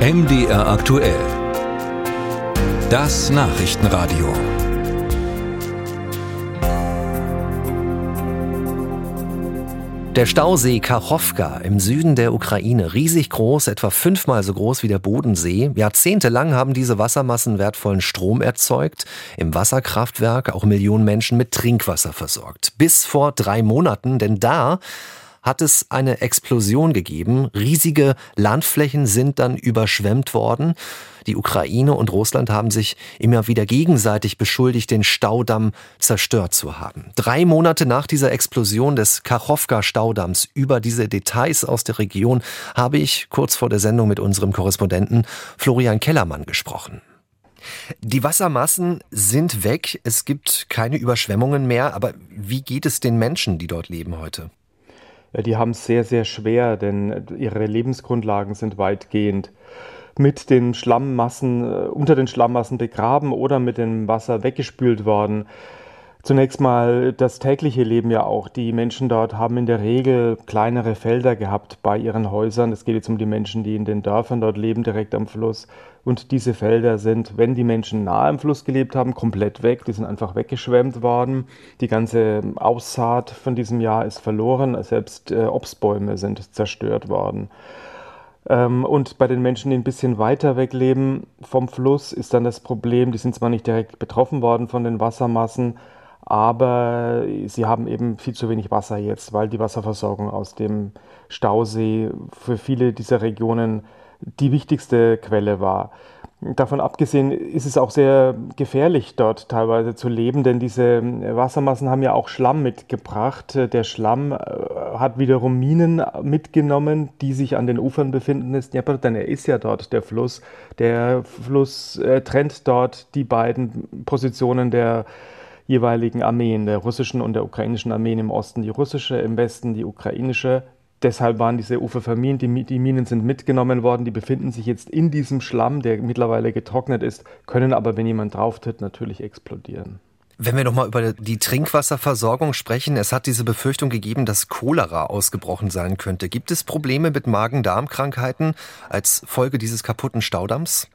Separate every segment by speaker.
Speaker 1: MDR aktuell. Das Nachrichtenradio.
Speaker 2: Der Stausee Kachowka im Süden der Ukraine, riesig groß, etwa fünfmal so groß wie der Bodensee. Jahrzehntelang haben diese Wassermassen wertvollen Strom erzeugt, im Wasserkraftwerk auch Millionen Menschen mit Trinkwasser versorgt. Bis vor drei Monaten, denn da hat es eine Explosion gegeben. Riesige Landflächen sind dann überschwemmt worden. Die Ukraine und Russland haben sich immer wieder gegenseitig beschuldigt, den Staudamm zerstört zu haben. Drei Monate nach dieser Explosion des Kachowka-Staudamms über diese Details aus der Region habe ich kurz vor der Sendung mit unserem Korrespondenten Florian Kellermann gesprochen. Die Wassermassen sind weg, es gibt keine Überschwemmungen mehr, aber wie geht es den Menschen, die dort leben heute?
Speaker 3: Die haben es sehr, sehr schwer, denn ihre Lebensgrundlagen sind weitgehend mit den Schlammmassen, äh, unter den Schlammmassen begraben oder mit dem Wasser weggespült worden. Zunächst mal das tägliche Leben ja auch. Die Menschen dort haben in der Regel kleinere Felder gehabt bei ihren Häusern. Es geht jetzt um die Menschen, die in den Dörfern dort leben, direkt am Fluss. Und diese Felder sind, wenn die Menschen nahe am Fluss gelebt haben, komplett weg. Die sind einfach weggeschwemmt worden. Die ganze Aussaat von diesem Jahr ist verloren. Selbst äh, Obstbäume sind zerstört worden. Ähm, und bei den Menschen, die ein bisschen weiter weg leben vom Fluss, ist dann das Problem, die sind zwar nicht direkt betroffen worden von den Wassermassen, aber sie haben eben viel zu wenig Wasser jetzt, weil die Wasserversorgung aus dem Stausee für viele dieser Regionen die wichtigste Quelle war. Davon abgesehen ist es auch sehr gefährlich, dort teilweise zu leben, denn diese Wassermassen haben ja auch Schlamm mitgebracht. Der Schlamm äh, hat wiederum Minen mitgenommen, die sich an den Ufern befinden denn er ist ja dort der Fluss. Der Fluss äh, trennt dort die beiden Positionen der jeweiligen Armeen, der russischen und der ukrainischen Armeen im Osten, die russische, im Westen die ukrainische. Deshalb waren diese Ufer vermint, die, die, Minen sind mitgenommen worden, die befinden sich jetzt in diesem Schlamm, der mittlerweile getrocknet ist, können aber, wenn jemand drauftritt, natürlich explodieren.
Speaker 2: Wenn wir nochmal über die Trinkwasserversorgung sprechen, es hat diese Befürchtung gegeben, dass Cholera ausgebrochen sein könnte. Gibt es Probleme mit Magen-Darm-Krankheiten als Folge dieses kaputten Staudamms?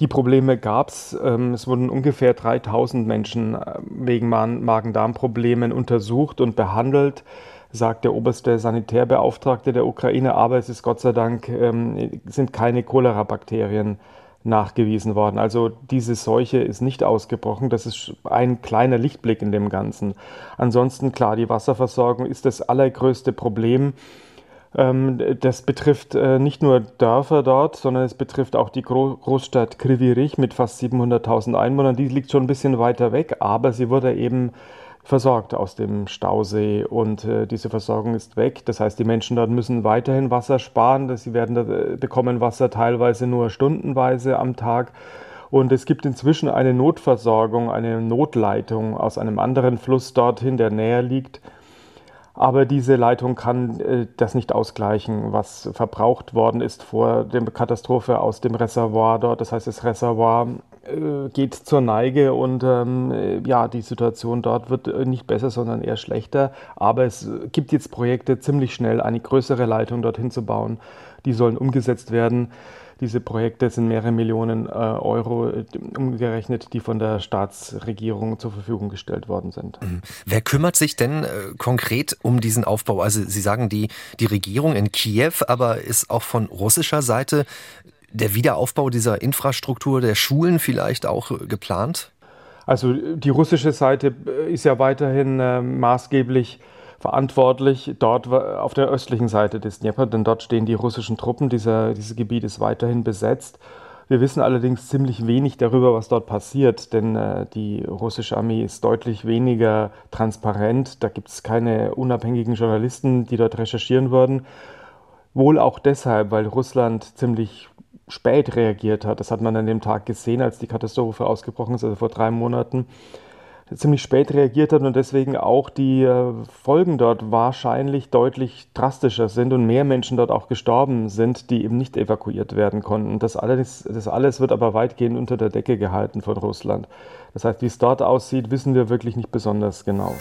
Speaker 3: Die Probleme gab es. Ähm, es wurden ungefähr 3000 Menschen äh, wegen Magen-Darm-Problemen untersucht und behandelt sagt der oberste Sanitärbeauftragte der Ukraine, aber es ist Gott sei Dank, ähm, sind keine Cholera-Bakterien nachgewiesen worden. Also diese Seuche ist nicht ausgebrochen. Das ist ein kleiner Lichtblick in dem Ganzen. Ansonsten klar, die Wasserversorgung ist das allergrößte Problem. Ähm, das betrifft äh, nicht nur Dörfer dort, sondern es betrifft auch die Großstadt Krivirich mit fast 700.000 Einwohnern. Die liegt schon ein bisschen weiter weg, aber sie wurde eben versorgt aus dem Stausee und äh, diese Versorgung ist weg. Das heißt, die Menschen dort müssen weiterhin Wasser sparen. Sie werden äh, bekommen Wasser teilweise nur stundenweise am Tag. Und es gibt inzwischen eine Notversorgung, eine Notleitung aus einem anderen Fluss dorthin, der näher liegt. Aber diese Leitung kann äh, das nicht ausgleichen, was verbraucht worden ist vor der Katastrophe aus dem Reservoir dort. Das heißt, das Reservoir äh, geht zur Neige und ähm, äh, ja, die Situation dort wird äh, nicht besser, sondern eher schlechter. Aber es gibt jetzt Projekte, ziemlich schnell eine größere Leitung dorthin zu bauen. Die sollen umgesetzt werden. Diese Projekte sind mehrere Millionen äh, Euro umgerechnet, die von der Staatsregierung zur Verfügung gestellt worden sind.
Speaker 2: Mhm. Wer kümmert sich denn äh, konkret um diesen Aufbau? Also Sie sagen die, die Regierung in Kiew, aber ist auch von russischer Seite der Wiederaufbau dieser Infrastruktur der Schulen vielleicht auch äh, geplant?
Speaker 3: Also die russische Seite äh, ist ja weiterhin äh, maßgeblich verantwortlich dort auf der östlichen Seite des Dnieper, denn dort stehen die russischen Truppen. Dieser, dieses Gebiet ist weiterhin besetzt. Wir wissen allerdings ziemlich wenig darüber, was dort passiert, denn äh, die russische Armee ist deutlich weniger transparent. Da gibt es keine unabhängigen Journalisten, die dort recherchieren würden. Wohl auch deshalb, weil Russland ziemlich spät reagiert hat. Das hat man an dem Tag gesehen, als die Katastrophe ausgebrochen ist, also vor drei Monaten ziemlich spät reagiert hat und deswegen auch die äh, Folgen dort wahrscheinlich deutlich drastischer sind und mehr Menschen dort auch gestorben sind, die eben nicht evakuiert werden konnten. Das alles, das alles wird aber weitgehend unter der Decke gehalten von Russland. Das heißt, wie es dort aussieht, wissen wir wirklich nicht besonders genau.